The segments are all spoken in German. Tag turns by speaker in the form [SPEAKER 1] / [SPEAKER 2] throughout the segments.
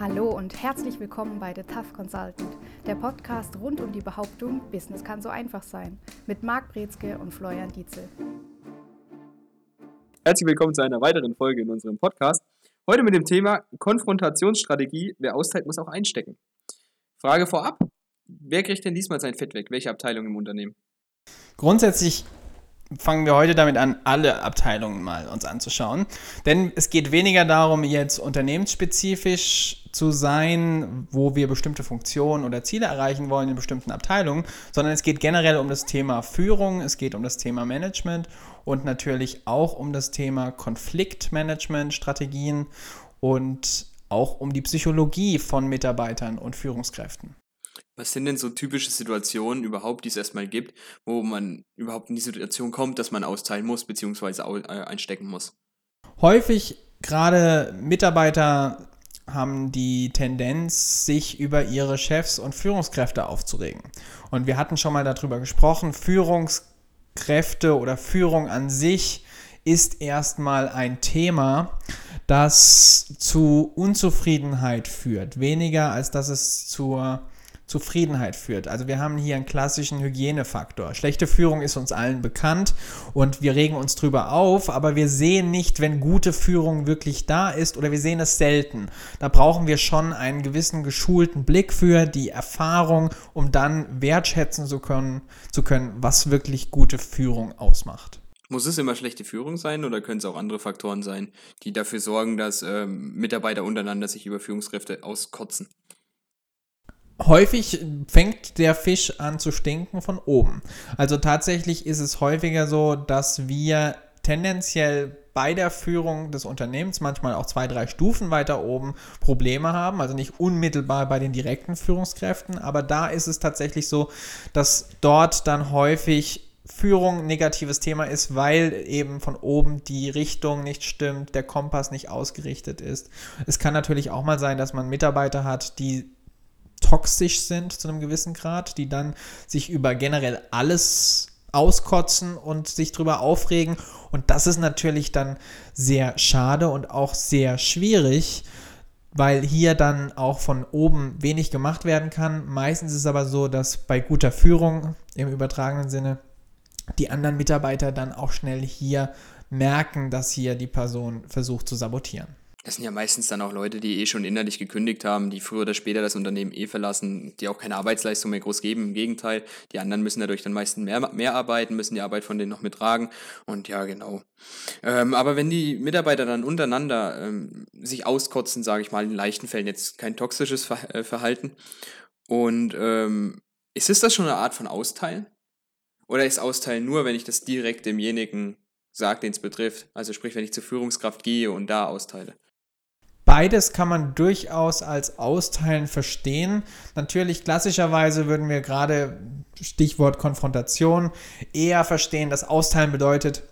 [SPEAKER 1] Hallo und herzlich willkommen bei The Tough Consultant, der Podcast rund um die Behauptung, Business kann so einfach sein, mit Marc Brezke und Florian Dietzel.
[SPEAKER 2] Herzlich willkommen zu einer weiteren Folge in unserem Podcast. Heute mit dem Thema Konfrontationsstrategie. Wer austeilt, muss auch einstecken. Frage vorab: Wer kriegt denn diesmal sein Fett weg? Welche Abteilung im Unternehmen?
[SPEAKER 3] Grundsätzlich fangen wir heute damit an, alle Abteilungen mal uns anzuschauen. Denn es geht weniger darum, jetzt unternehmensspezifisch zu sein, wo wir bestimmte Funktionen oder Ziele erreichen wollen in bestimmten Abteilungen, sondern es geht generell um das Thema Führung, es geht um das Thema Management und natürlich auch um das Thema Konfliktmanagement, Strategien und auch um die Psychologie von Mitarbeitern und Führungskräften.
[SPEAKER 2] Was sind denn so typische Situationen überhaupt, die es erstmal gibt, wo man überhaupt in die Situation kommt, dass man austeilen muss bzw. Äh, einstecken muss?
[SPEAKER 3] Häufig gerade Mitarbeiter haben die Tendenz, sich über ihre Chefs und Führungskräfte aufzuregen. Und wir hatten schon mal darüber gesprochen, Führungskräfte oder Führung an sich ist erstmal ein Thema, das zu Unzufriedenheit führt, weniger als dass es zur Zufriedenheit führt. Also wir haben hier einen klassischen Hygienefaktor. Schlechte Führung ist uns allen bekannt und wir regen uns drüber auf, aber wir sehen nicht, wenn gute Führung wirklich da ist oder wir sehen es selten. Da brauchen wir schon einen gewissen geschulten Blick für die Erfahrung, um dann wertschätzen zu können, zu können was wirklich gute Führung ausmacht.
[SPEAKER 2] Muss es immer schlechte Führung sein oder können es auch andere Faktoren sein, die dafür sorgen, dass ähm, Mitarbeiter untereinander sich über Führungskräfte auskotzen?
[SPEAKER 3] Häufig fängt der Fisch an zu stinken von oben. Also tatsächlich ist es häufiger so, dass wir tendenziell bei der Führung des Unternehmens, manchmal auch zwei, drei Stufen weiter oben, Probleme haben. Also nicht unmittelbar bei den direkten Führungskräften, aber da ist es tatsächlich so, dass dort dann häufig Führung ein negatives Thema ist, weil eben von oben die Richtung nicht stimmt, der Kompass nicht ausgerichtet ist. Es kann natürlich auch mal sein, dass man Mitarbeiter hat, die toxisch sind zu einem gewissen Grad, die dann sich über generell alles auskotzen und sich drüber aufregen. Und das ist natürlich dann sehr schade und auch sehr schwierig, weil hier dann auch von oben wenig gemacht werden kann. Meistens ist es aber so, dass bei guter Führung im übertragenen Sinne die anderen Mitarbeiter dann auch schnell hier merken, dass hier die Person versucht zu sabotieren.
[SPEAKER 2] Das sind ja meistens dann auch Leute, die eh schon innerlich gekündigt haben, die früher oder später das Unternehmen eh verlassen, die auch keine Arbeitsleistung mehr groß geben. Im Gegenteil, die anderen müssen dadurch dann meistens mehr, mehr arbeiten, müssen die Arbeit von denen noch mittragen. Und ja, genau. Ähm, aber wenn die Mitarbeiter dann untereinander ähm, sich auskotzen, sage ich mal, in leichten Fällen jetzt kein toxisches äh, Verhalten. Und ähm, ist das schon eine Art von Austeilen? Oder ist Austeilen nur, wenn ich das direkt demjenigen sage, den es betrifft? Also sprich, wenn ich zur Führungskraft gehe und da austeile.
[SPEAKER 3] Beides kann man durchaus als Austeilen verstehen. Natürlich, klassischerweise würden wir gerade, Stichwort Konfrontation, eher verstehen, dass Austeilen bedeutet,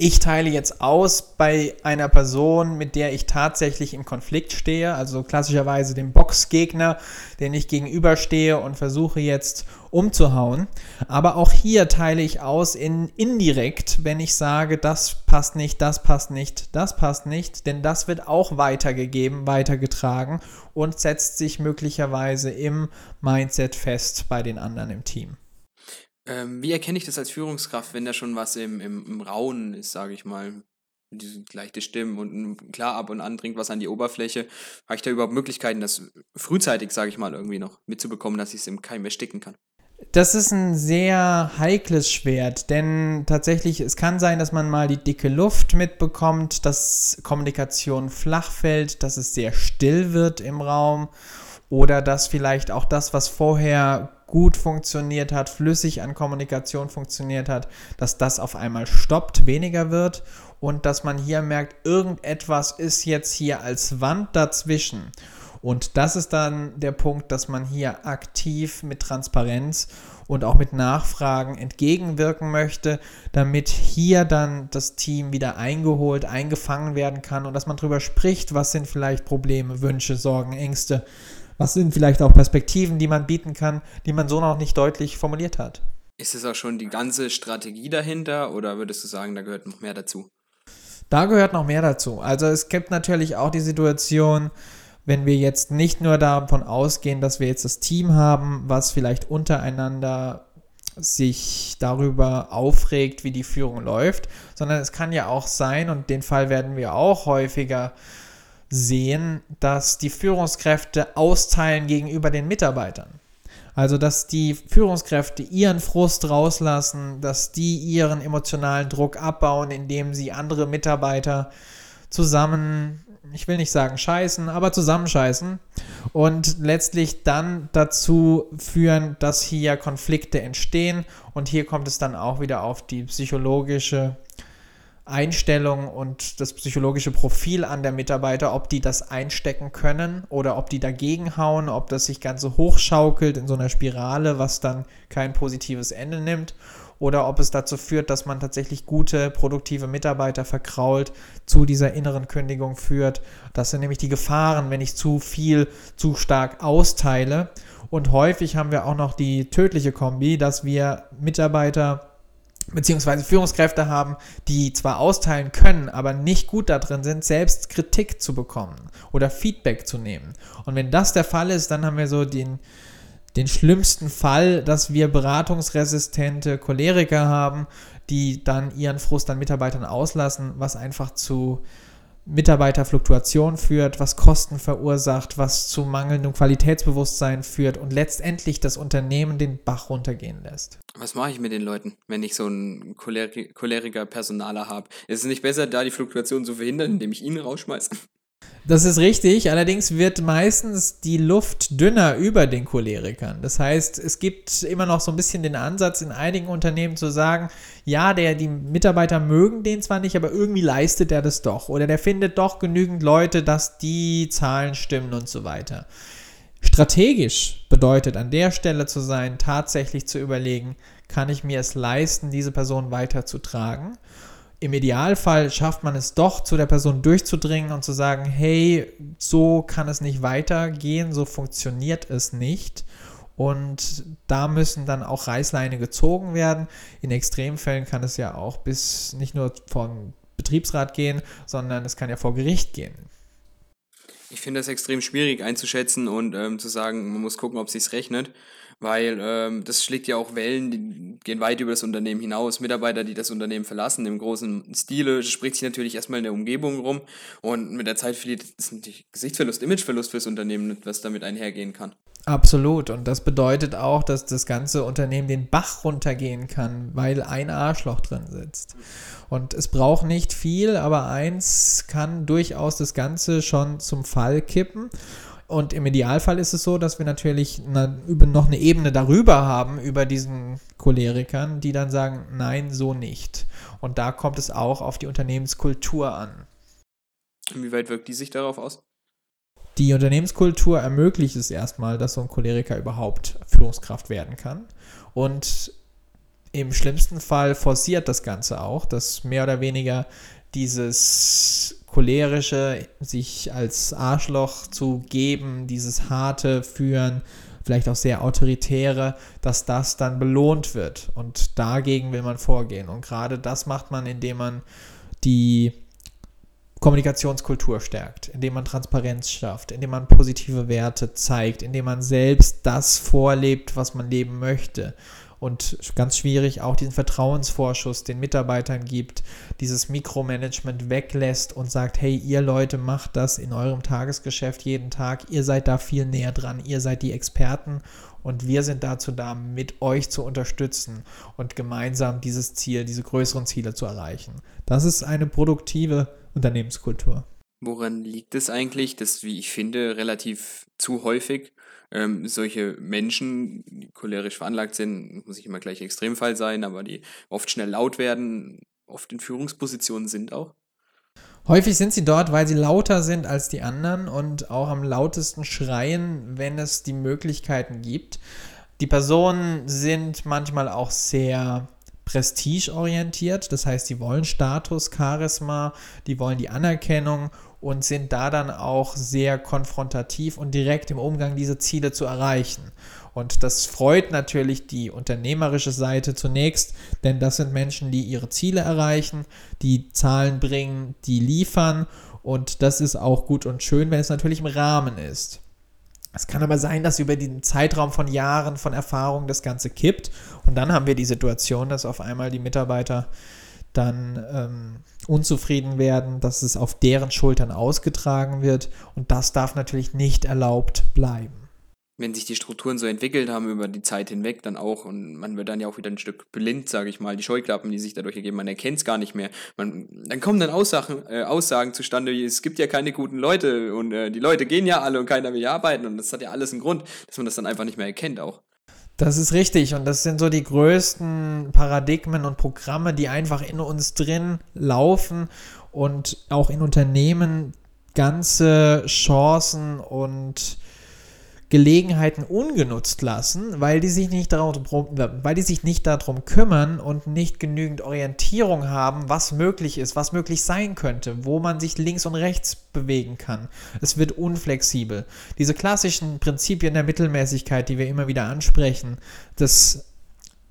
[SPEAKER 3] ich teile jetzt aus bei einer Person, mit der ich tatsächlich im Konflikt stehe, also klassischerweise dem Boxgegner, den ich gegenüberstehe und versuche jetzt umzuhauen. Aber auch hier teile ich aus in indirekt, wenn ich sage, das passt nicht, das passt nicht, das passt nicht, denn das wird auch weitergegeben, weitergetragen und setzt sich möglicherweise im Mindset fest bei den anderen im Team.
[SPEAKER 2] Ähm, wie erkenne ich das als Führungskraft, wenn da schon was im, im, im Raunen ist, sage ich mal? Diese leichte Stimmen und klar ab und an dringt was an die Oberfläche. Habe ich da überhaupt Möglichkeiten, das frühzeitig, sage ich mal, irgendwie noch mitzubekommen, dass ich es im Keim ersticken kann?
[SPEAKER 3] Das ist ein sehr heikles Schwert, denn tatsächlich, es kann sein, dass man mal die dicke Luft mitbekommt, dass Kommunikation flach fällt, dass es sehr still wird im Raum oder dass vielleicht auch das, was vorher gut funktioniert hat, flüssig an Kommunikation funktioniert hat, dass das auf einmal stoppt, weniger wird und dass man hier merkt, irgendetwas ist jetzt hier als Wand dazwischen. Und das ist dann der Punkt, dass man hier aktiv mit Transparenz und auch mit Nachfragen entgegenwirken möchte, damit hier dann das Team wieder eingeholt, eingefangen werden kann und dass man darüber spricht, was sind vielleicht Probleme, Wünsche, Sorgen, Ängste, was sind vielleicht auch Perspektiven, die man bieten kann, die man so noch nicht deutlich formuliert hat.
[SPEAKER 2] Ist es auch schon die ganze Strategie dahinter oder würdest du sagen, da gehört noch mehr dazu?
[SPEAKER 3] Da gehört noch mehr dazu. Also es gibt natürlich auch die Situation, wenn wir jetzt nicht nur davon ausgehen, dass wir jetzt das Team haben, was vielleicht untereinander sich darüber aufregt, wie die Führung läuft, sondern es kann ja auch sein, und den Fall werden wir auch häufiger sehen, dass die Führungskräfte austeilen gegenüber den Mitarbeitern. Also, dass die Führungskräfte ihren Frust rauslassen, dass die ihren emotionalen Druck abbauen, indem sie andere Mitarbeiter zusammen ich will nicht sagen scheißen, aber zusammenscheißen und letztlich dann dazu führen, dass hier Konflikte entstehen und hier kommt es dann auch wieder auf die psychologische Einstellung und das psychologische Profil an der Mitarbeiter, ob die das einstecken können oder ob die dagegen hauen, ob das sich ganz so hochschaukelt in so einer Spirale, was dann kein positives Ende nimmt oder ob es dazu führt, dass man tatsächlich gute, produktive Mitarbeiter verkrault, zu dieser inneren Kündigung führt. Das sind nämlich die Gefahren, wenn ich zu viel, zu stark austeile. Und häufig haben wir auch noch die tödliche Kombi, dass wir Mitarbeiter beziehungsweise Führungskräfte haben, die zwar austeilen können, aber nicht gut darin sind, selbst Kritik zu bekommen oder Feedback zu nehmen. Und wenn das der Fall ist, dann haben wir so den, den schlimmsten Fall, dass wir beratungsresistente Choleriker haben, die dann ihren Frust an Mitarbeitern auslassen, was einfach zu Mitarbeiterfluktuation führt, was Kosten verursacht, was zu mangelndem Qualitätsbewusstsein führt und letztendlich das Unternehmen den Bach runtergehen lässt.
[SPEAKER 2] Was mache ich mit den Leuten, wenn ich so einen Choleriker Personaler habe? Ist es nicht besser, da die Fluktuation zu verhindern, indem ich ihn rausschmeiße?
[SPEAKER 3] Das ist richtig, allerdings wird meistens die Luft dünner über den Cholerikern. Das heißt, es gibt immer noch so ein bisschen den Ansatz in einigen Unternehmen zu sagen, ja, der, die Mitarbeiter mögen den zwar nicht, aber irgendwie leistet er das doch. Oder der findet doch genügend Leute, dass die Zahlen stimmen und so weiter. Strategisch bedeutet an der Stelle zu sein, tatsächlich zu überlegen, kann ich mir es leisten, diese Person weiterzutragen? Im Idealfall schafft man es doch, zu der Person durchzudringen und zu sagen, hey, so kann es nicht weitergehen, so funktioniert es nicht. Und da müssen dann auch Reißleine gezogen werden. In Extremfällen kann es ja auch bis nicht nur vom Betriebsrat gehen, sondern es kann ja vor Gericht gehen.
[SPEAKER 2] Ich finde das extrem schwierig einzuschätzen und ähm, zu sagen, man muss gucken, ob es sich rechnet weil ähm, das schlägt ja auch Wellen, die gehen weit über das Unternehmen hinaus. Mitarbeiter, die das Unternehmen verlassen, im großen Stile, spricht sich natürlich erstmal in der Umgebung rum und mit der Zeit verliert es natürlich Gesichtsverlust, Imageverlust fürs Unternehmen, was damit einhergehen kann.
[SPEAKER 3] Absolut. Und das bedeutet auch, dass das ganze Unternehmen den Bach runtergehen kann, weil ein Arschloch drin sitzt. Und es braucht nicht viel, aber eins kann durchaus das Ganze schon zum Fall kippen. Und im Idealfall ist es so, dass wir natürlich eine, über, noch eine Ebene darüber haben, über diesen Cholerikern, die dann sagen, nein, so nicht. Und da kommt es auch auf die Unternehmenskultur an.
[SPEAKER 2] Inwieweit wirkt die sich darauf aus?
[SPEAKER 3] Die Unternehmenskultur ermöglicht es erstmal, dass so ein Choleriker überhaupt Führungskraft werden kann. Und im schlimmsten Fall forciert das Ganze auch, dass mehr oder weniger dieses cholerische, sich als Arschloch zu geben, dieses harte Führen, vielleicht auch sehr autoritäre, dass das dann belohnt wird. Und dagegen will man vorgehen. Und gerade das macht man, indem man die Kommunikationskultur stärkt, indem man Transparenz schafft, indem man positive Werte zeigt, indem man selbst das vorlebt, was man leben möchte und ganz schwierig auch diesen Vertrauensvorschuss den Mitarbeitern gibt, dieses Mikromanagement weglässt und sagt, hey, ihr Leute macht das in eurem Tagesgeschäft jeden Tag, ihr seid da viel näher dran, ihr seid die Experten und wir sind dazu da, mit euch zu unterstützen und gemeinsam dieses Ziel, diese größeren Ziele zu erreichen. Das ist eine produktive Unternehmenskultur.
[SPEAKER 2] Woran liegt es eigentlich, dass, wie ich finde, relativ zu häufig ähm, solche Menschen, die cholerisch veranlagt sind, muss nicht immer gleich Extremfall sein, aber die oft schnell laut werden, oft in Führungspositionen sind auch?
[SPEAKER 3] Häufig sind sie dort, weil sie lauter sind als die anderen und auch am lautesten schreien, wenn es die Möglichkeiten gibt. Die Personen sind manchmal auch sehr prestigeorientiert, das heißt, sie wollen Status, Charisma, die wollen die Anerkennung und sind da dann auch sehr konfrontativ und direkt im Umgang diese Ziele zu erreichen. Und das freut natürlich die unternehmerische Seite zunächst, denn das sind Menschen, die ihre Ziele erreichen, die Zahlen bringen, die liefern Und das ist auch gut und schön, wenn es natürlich im Rahmen ist. Es kann aber sein, dass über den Zeitraum von Jahren von Erfahrung das Ganze kippt. Und dann haben wir die Situation, dass auf einmal die Mitarbeiter dann ähm, unzufrieden werden, dass es auf deren Schultern ausgetragen wird. Und das darf natürlich nicht erlaubt bleiben
[SPEAKER 2] wenn sich die Strukturen so entwickelt haben über die Zeit hinweg, dann auch, und man wird dann ja auch wieder ein Stück blind, sage ich mal, die Scheuklappen, die sich dadurch ergeben, man erkennt es gar nicht mehr. Man, dann kommen dann Aussagen, äh, Aussagen zustande, wie es gibt ja keine guten Leute und äh, die Leute gehen ja alle und keiner will ja arbeiten und das hat ja alles einen Grund, dass man das dann einfach nicht mehr erkennt auch.
[SPEAKER 3] Das ist richtig und das sind so die größten Paradigmen und Programme, die einfach in uns drin laufen und auch in Unternehmen ganze Chancen und Gelegenheiten ungenutzt lassen, weil die sich nicht darum, weil die sich nicht darum kümmern und nicht genügend Orientierung haben, was möglich ist, was möglich sein könnte, wo man sich links und rechts bewegen kann. Es wird unflexibel. Diese klassischen Prinzipien der Mittelmäßigkeit, die wir immer wieder ansprechen, das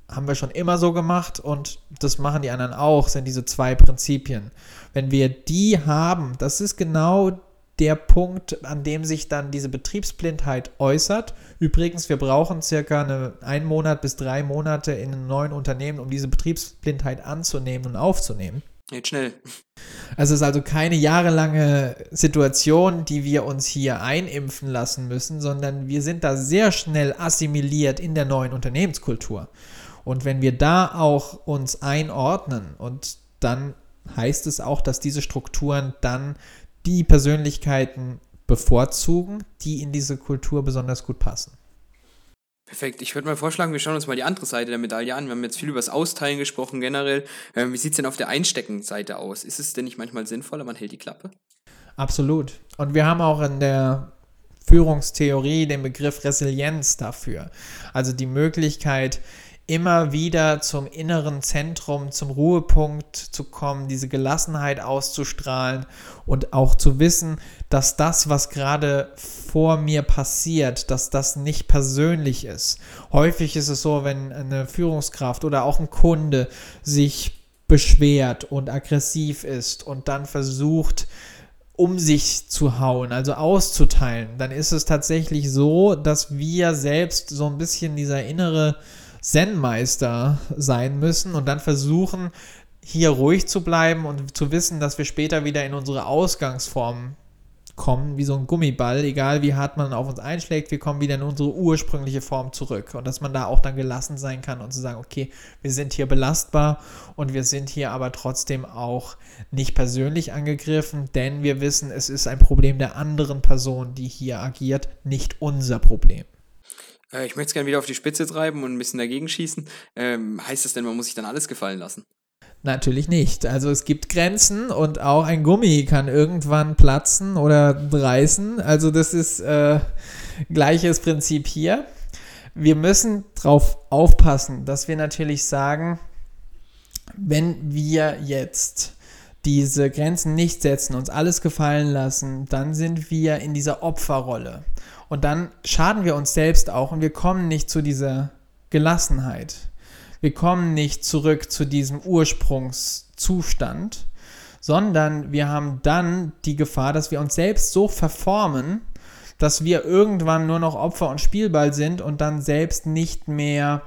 [SPEAKER 3] haben wir schon immer so gemacht und das machen die anderen auch, sind diese zwei Prinzipien. Wenn wir die haben, das ist genau der Punkt, an dem sich dann diese Betriebsblindheit äußert. Übrigens, wir brauchen circa eine, einen Monat bis drei Monate in einem neuen Unternehmen, um diese Betriebsblindheit anzunehmen und aufzunehmen.
[SPEAKER 2] Jetzt schnell.
[SPEAKER 3] Also es ist also keine jahrelange Situation, die wir uns hier einimpfen lassen müssen, sondern wir sind da sehr schnell assimiliert in der neuen Unternehmenskultur. Und wenn wir da auch uns einordnen und dann heißt es auch, dass diese Strukturen dann die Persönlichkeiten bevorzugen, die in diese Kultur besonders gut passen.
[SPEAKER 2] Perfekt. Ich würde mal vorschlagen, wir schauen uns mal die andere Seite der Medaille an. Wir haben jetzt viel über das Austeilen gesprochen generell. Ähm, wie sieht es denn auf der Einsteckenseite aus? Ist es denn nicht manchmal sinnvoller, man hält die Klappe?
[SPEAKER 3] Absolut. Und wir haben auch in der Führungstheorie den Begriff Resilienz dafür. Also die Möglichkeit, immer wieder zum inneren Zentrum, zum Ruhepunkt zu kommen, diese Gelassenheit auszustrahlen und auch zu wissen, dass das, was gerade vor mir passiert, dass das nicht persönlich ist. Häufig ist es so, wenn eine Führungskraft oder auch ein Kunde sich beschwert und aggressiv ist und dann versucht, um sich zu hauen, also auszuteilen, dann ist es tatsächlich so, dass wir selbst so ein bisschen dieser innere Zen-Meister sein müssen und dann versuchen, hier ruhig zu bleiben und zu wissen, dass wir später wieder in unsere Ausgangsform kommen, wie so ein Gummiball, egal wie hart man auf uns einschlägt, wir kommen wieder in unsere ursprüngliche Form zurück und dass man da auch dann gelassen sein kann und zu sagen, okay, wir sind hier belastbar und wir sind hier aber trotzdem auch nicht persönlich angegriffen, denn wir wissen, es ist ein Problem der anderen Person, die hier agiert, nicht unser Problem.
[SPEAKER 2] Äh, ich möchte es gerne wieder auf die Spitze treiben und ein bisschen dagegen schießen. Ähm, heißt das denn, man muss sich dann alles gefallen lassen?
[SPEAKER 3] Natürlich nicht. Also es gibt Grenzen und auch ein Gummi kann irgendwann platzen oder reißen. Also das ist äh, gleiches Prinzip hier. Wir müssen darauf aufpassen, dass wir natürlich sagen, wenn wir jetzt diese Grenzen nicht setzen, uns alles gefallen lassen, dann sind wir in dieser Opferrolle. Und dann schaden wir uns selbst auch und wir kommen nicht zu dieser Gelassenheit. Wir kommen nicht zurück zu diesem Ursprungszustand, sondern wir haben dann die Gefahr, dass wir uns selbst so verformen, dass wir irgendwann nur noch Opfer und Spielball sind und dann selbst nicht mehr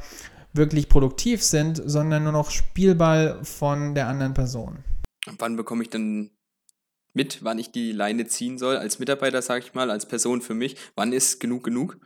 [SPEAKER 3] wirklich produktiv sind, sondern nur noch Spielball von der anderen Person.
[SPEAKER 2] Wann bekomme ich dann mit, wann ich die Leine ziehen soll, als Mitarbeiter, sage ich mal, als Person für mich. Wann ist genug genug?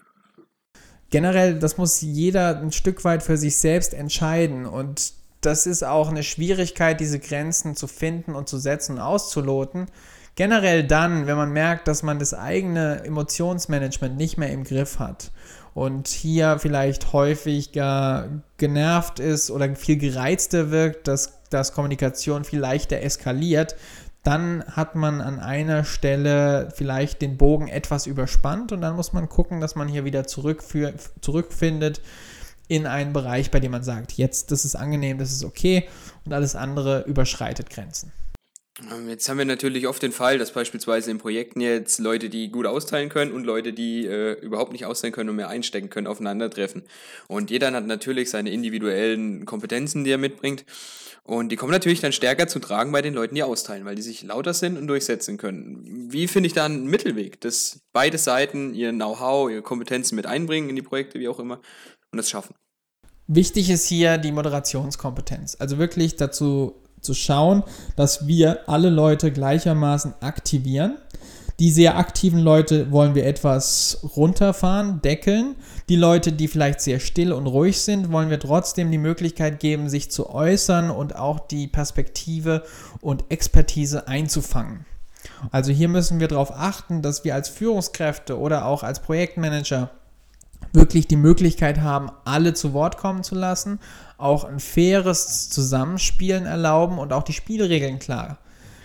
[SPEAKER 3] Generell, das muss jeder ein Stück weit für sich selbst entscheiden. Und das ist auch eine Schwierigkeit, diese Grenzen zu finden und zu setzen und auszuloten. Generell dann, wenn man merkt, dass man das eigene Emotionsmanagement nicht mehr im Griff hat und hier vielleicht häufig gar genervt ist oder viel gereizter wirkt, dass, dass Kommunikation viel leichter eskaliert, dann hat man an einer Stelle vielleicht den Bogen etwas überspannt und dann muss man gucken, dass man hier wieder zurückfindet in einen Bereich, bei dem man sagt, jetzt, das ist angenehm, das ist okay und alles andere überschreitet Grenzen.
[SPEAKER 2] Ähm, jetzt haben wir natürlich oft den Fall, dass beispielsweise in Projekten jetzt Leute, die gut austeilen können und Leute, die äh, überhaupt nicht austeilen können und mehr einstecken können, aufeinandertreffen. Und jeder hat natürlich seine individuellen Kompetenzen, die er mitbringt. Und die kommen natürlich dann stärker zu tragen bei den Leuten, die austeilen, weil die sich lauter sind und durchsetzen können. Wie finde ich da einen Mittelweg, dass beide Seiten ihr Know-how, ihre Kompetenzen mit einbringen in die Projekte, wie auch immer, und das schaffen?
[SPEAKER 3] Wichtig ist hier die Moderationskompetenz. Also wirklich dazu zu schauen, dass wir alle Leute gleichermaßen aktivieren. Die sehr aktiven Leute wollen wir etwas runterfahren, deckeln. Die Leute, die vielleicht sehr still und ruhig sind, wollen wir trotzdem die Möglichkeit geben, sich zu äußern und auch die Perspektive und Expertise einzufangen. Also hier müssen wir darauf achten, dass wir als Führungskräfte oder auch als Projektmanager wirklich die Möglichkeit haben, alle zu Wort kommen zu lassen, auch ein faires Zusammenspielen erlauben und auch die Spielregeln klar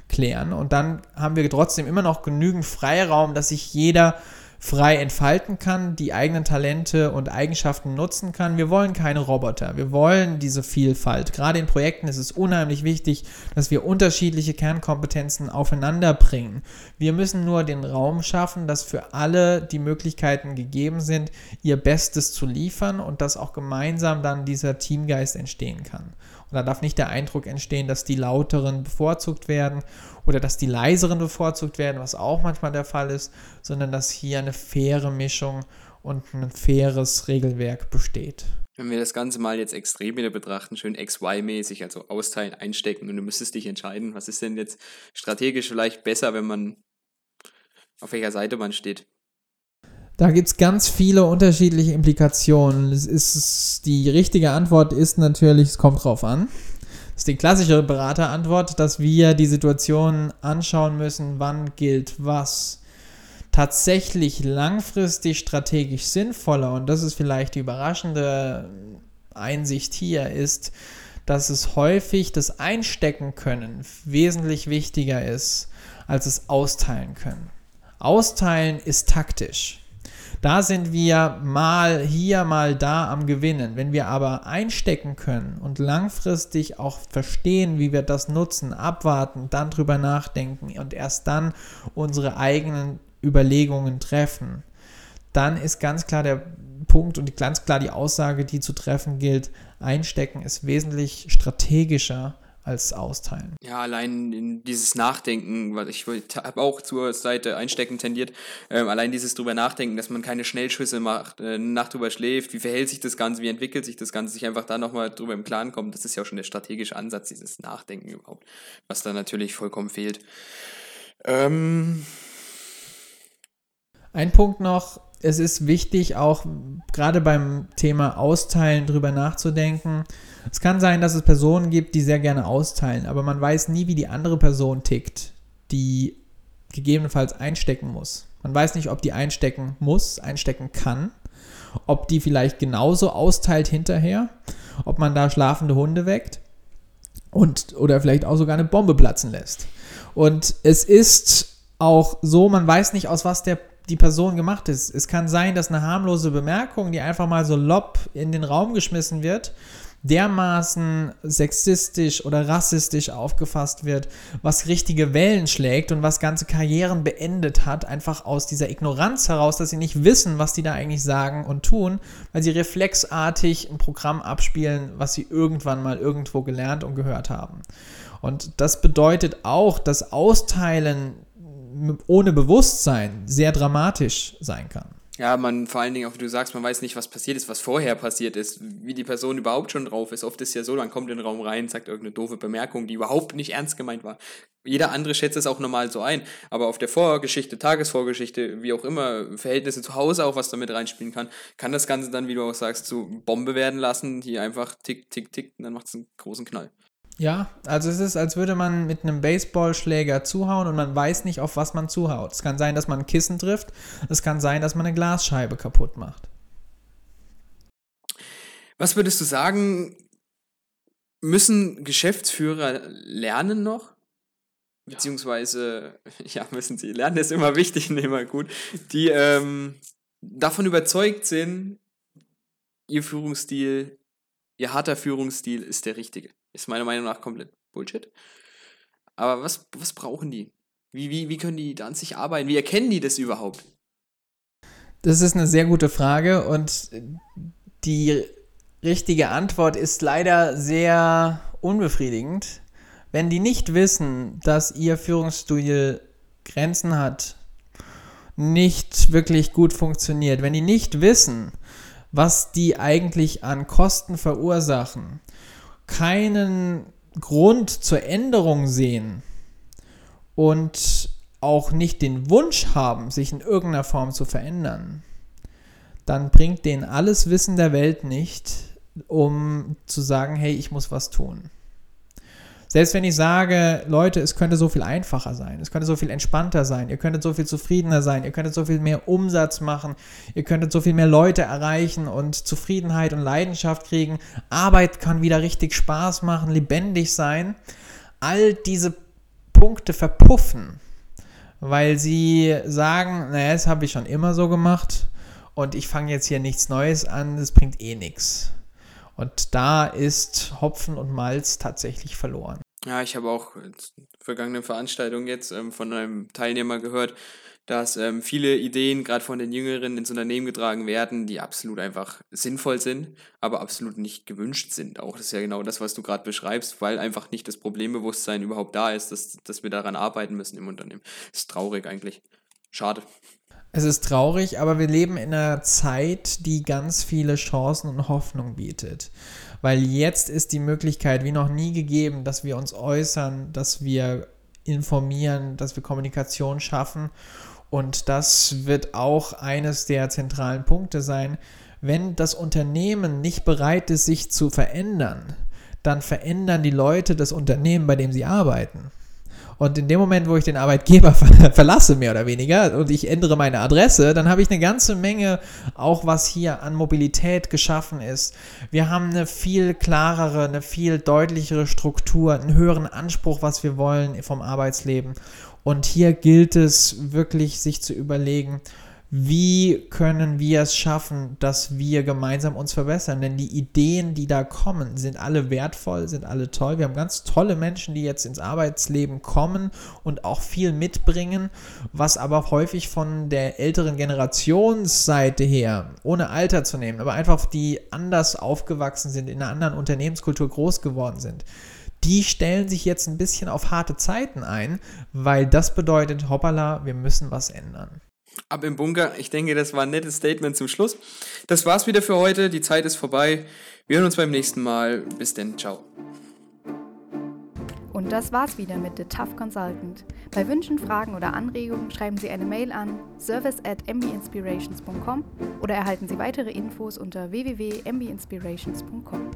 [SPEAKER 3] klären. Und dann haben wir trotzdem immer noch genügend Freiraum, dass sich jeder frei entfalten kann, die eigenen Talente und Eigenschaften nutzen kann. Wir wollen keine Roboter. Wir wollen diese Vielfalt. Gerade in Projekten ist es unheimlich wichtig, dass wir unterschiedliche Kernkompetenzen aufeinander bringen. Wir müssen nur den Raum schaffen, dass für alle die Möglichkeiten gegeben sind, ihr Bestes zu liefern und dass auch gemeinsam dann dieser Teamgeist entstehen kann. Und da darf nicht der Eindruck entstehen, dass die Lauteren bevorzugt werden oder dass die Leiseren bevorzugt werden, was auch manchmal der Fall ist, sondern dass hier eine faire Mischung und ein faires Regelwerk besteht.
[SPEAKER 2] Wenn wir das Ganze mal jetzt extrem wieder betrachten, schön XY-mäßig, also austeilen, einstecken und du müsstest dich entscheiden, was ist denn jetzt strategisch vielleicht besser, wenn man auf welcher Seite man steht.
[SPEAKER 3] Da gibt es ganz viele unterschiedliche Implikationen. Es ist, die richtige Antwort ist natürlich, es kommt drauf an. Das ist die klassische Beraterantwort, dass wir die Situation anschauen müssen, wann gilt was. Tatsächlich langfristig strategisch sinnvoller, und das ist vielleicht die überraschende Einsicht hier, ist, dass es häufig das Einstecken können wesentlich wichtiger ist, als es austeilen können. Austeilen ist taktisch. Da sind wir mal hier, mal da am Gewinnen. Wenn wir aber einstecken können und langfristig auch verstehen, wie wir das nutzen, abwarten, dann drüber nachdenken und erst dann unsere eigenen Überlegungen treffen, dann ist ganz klar der Punkt und ganz klar die Aussage, die zu treffen gilt, einstecken ist wesentlich strategischer als austeilen.
[SPEAKER 2] Ja, allein in dieses Nachdenken, was ich habe auch zur Seite einstecken tendiert, ähm, allein dieses drüber nachdenken, dass man keine Schnellschüsse macht, äh, eine Nacht drüber schläft, wie verhält sich das Ganze, wie entwickelt sich das Ganze, sich einfach da nochmal drüber im Klaren kommt, das ist ja auch schon der strategische Ansatz, dieses Nachdenken überhaupt, was da natürlich vollkommen fehlt. Ähm
[SPEAKER 3] Ein Punkt noch, es ist wichtig, auch gerade beim Thema Austeilen drüber nachzudenken. Es kann sein, dass es Personen gibt, die sehr gerne austeilen, aber man weiß nie, wie die andere Person tickt, die gegebenenfalls einstecken muss. Man weiß nicht, ob die einstecken muss, einstecken kann, ob die vielleicht genauso austeilt hinterher, ob man da schlafende Hunde weckt und oder vielleicht auch sogar eine Bombe platzen lässt. Und es ist auch so, man weiß nicht, aus was der die Person gemacht ist. Es kann sein, dass eine harmlose Bemerkung, die einfach mal so lob in den Raum geschmissen wird, dermaßen sexistisch oder rassistisch aufgefasst wird, was richtige Wellen schlägt und was ganze Karrieren beendet hat, einfach aus dieser Ignoranz heraus, dass sie nicht wissen, was die da eigentlich sagen und tun, weil sie reflexartig ein Programm abspielen, was sie irgendwann mal irgendwo gelernt und gehört haben. Und das bedeutet auch, dass Austeilen ohne Bewusstsein sehr dramatisch sein kann.
[SPEAKER 2] Ja, man vor allen Dingen auch, wie du sagst, man weiß nicht, was passiert ist, was vorher passiert ist, wie die Person überhaupt schon drauf ist. Oft ist ja so, man kommt in den Raum rein, sagt irgendeine doofe Bemerkung, die überhaupt nicht ernst gemeint war. Jeder andere schätzt es auch normal so ein, aber auf der Vorgeschichte, Tagesvorgeschichte, wie auch immer, Verhältnisse zu Hause auch was damit reinspielen kann, kann das Ganze dann, wie du auch sagst, zu Bombe werden lassen, die einfach tick, tick, tick, und dann macht es einen großen Knall.
[SPEAKER 3] Ja, also es ist, als würde man mit einem Baseballschläger zuhauen und man weiß nicht, auf was man zuhaut. Es kann sein, dass man ein Kissen trifft. Es kann sein, dass man eine Glasscheibe kaputt macht.
[SPEAKER 2] Was würdest du sagen, müssen Geschäftsführer lernen noch? Beziehungsweise, ja, müssen sie lernen, ist immer wichtig und immer gut. Die ähm, davon überzeugt sind, ihr Führungsstil, ihr harter Führungsstil ist der richtige. Ist meiner Meinung nach komplett Bullshit. Aber was, was brauchen die? Wie, wie, wie können die da an sich arbeiten? Wie erkennen die das überhaupt?
[SPEAKER 3] Das ist eine sehr gute Frage und die richtige Antwort ist leider sehr unbefriedigend. Wenn die nicht wissen, dass ihr Führungsstil Grenzen hat, nicht wirklich gut funktioniert, wenn die nicht wissen, was die eigentlich an Kosten verursachen, keinen Grund zur Änderung sehen und auch nicht den Wunsch haben, sich in irgendeiner Form zu verändern, dann bringt denen alles Wissen der Welt nicht, um zu sagen, hey, ich muss was tun. Selbst wenn ich sage, Leute, es könnte so viel einfacher sein, es könnte so viel entspannter sein, ihr könntet so viel zufriedener sein, ihr könntet so viel mehr Umsatz machen, ihr könntet so viel mehr Leute erreichen und Zufriedenheit und Leidenschaft kriegen, Arbeit kann wieder richtig Spaß machen, lebendig sein, all diese Punkte verpuffen, weil sie sagen, naja, das habe ich schon immer so gemacht und ich fange jetzt hier nichts Neues an, das bringt eh nichts. Und da ist Hopfen und Malz tatsächlich verloren.
[SPEAKER 2] Ja, ich habe auch in vergangenen Veranstaltungen jetzt ähm, von einem Teilnehmer gehört, dass ähm, viele Ideen gerade von den Jüngeren ins Unternehmen getragen werden, die absolut einfach sinnvoll sind, aber absolut nicht gewünscht sind. Auch das ist ja genau das, was du gerade beschreibst, weil einfach nicht das Problembewusstsein überhaupt da ist, dass, dass wir daran arbeiten müssen im Unternehmen. Ist traurig eigentlich. Schade.
[SPEAKER 3] Es ist traurig, aber wir leben in einer Zeit, die ganz viele Chancen und Hoffnung bietet. Weil jetzt ist die Möglichkeit wie noch nie gegeben, dass wir uns äußern, dass wir informieren, dass wir Kommunikation schaffen. Und das wird auch eines der zentralen Punkte sein. Wenn das Unternehmen nicht bereit ist, sich zu verändern, dann verändern die Leute das Unternehmen, bei dem sie arbeiten. Und in dem Moment, wo ich den Arbeitgeber verlasse, mehr oder weniger, und ich ändere meine Adresse, dann habe ich eine ganze Menge, auch was hier an Mobilität geschaffen ist. Wir haben eine viel klarere, eine viel deutlichere Struktur, einen höheren Anspruch, was wir wollen vom Arbeitsleben. Und hier gilt es wirklich, sich zu überlegen, wie können wir es schaffen, dass wir gemeinsam uns verbessern? Denn die Ideen, die da kommen, sind alle wertvoll, sind alle toll. Wir haben ganz tolle Menschen, die jetzt ins Arbeitsleben kommen und auch viel mitbringen, was aber häufig von der älteren Generationsseite her, ohne Alter zu nehmen, aber einfach die anders aufgewachsen sind, in einer anderen Unternehmenskultur groß geworden sind die stellen sich jetzt ein bisschen auf harte Zeiten ein, weil das bedeutet, hoppala, wir müssen was ändern.
[SPEAKER 2] Ab im Bunker. Ich denke, das war ein nettes Statement zum Schluss. Das war's wieder für heute. Die Zeit ist vorbei. Wir hören uns beim nächsten Mal. Bis denn. Ciao.
[SPEAKER 1] Und das war's wieder mit The Tough Consultant. Bei Wünschen, Fragen oder Anregungen schreiben Sie eine Mail an service at mbinspirations.com oder erhalten Sie weitere Infos unter www.mbinspirations.com.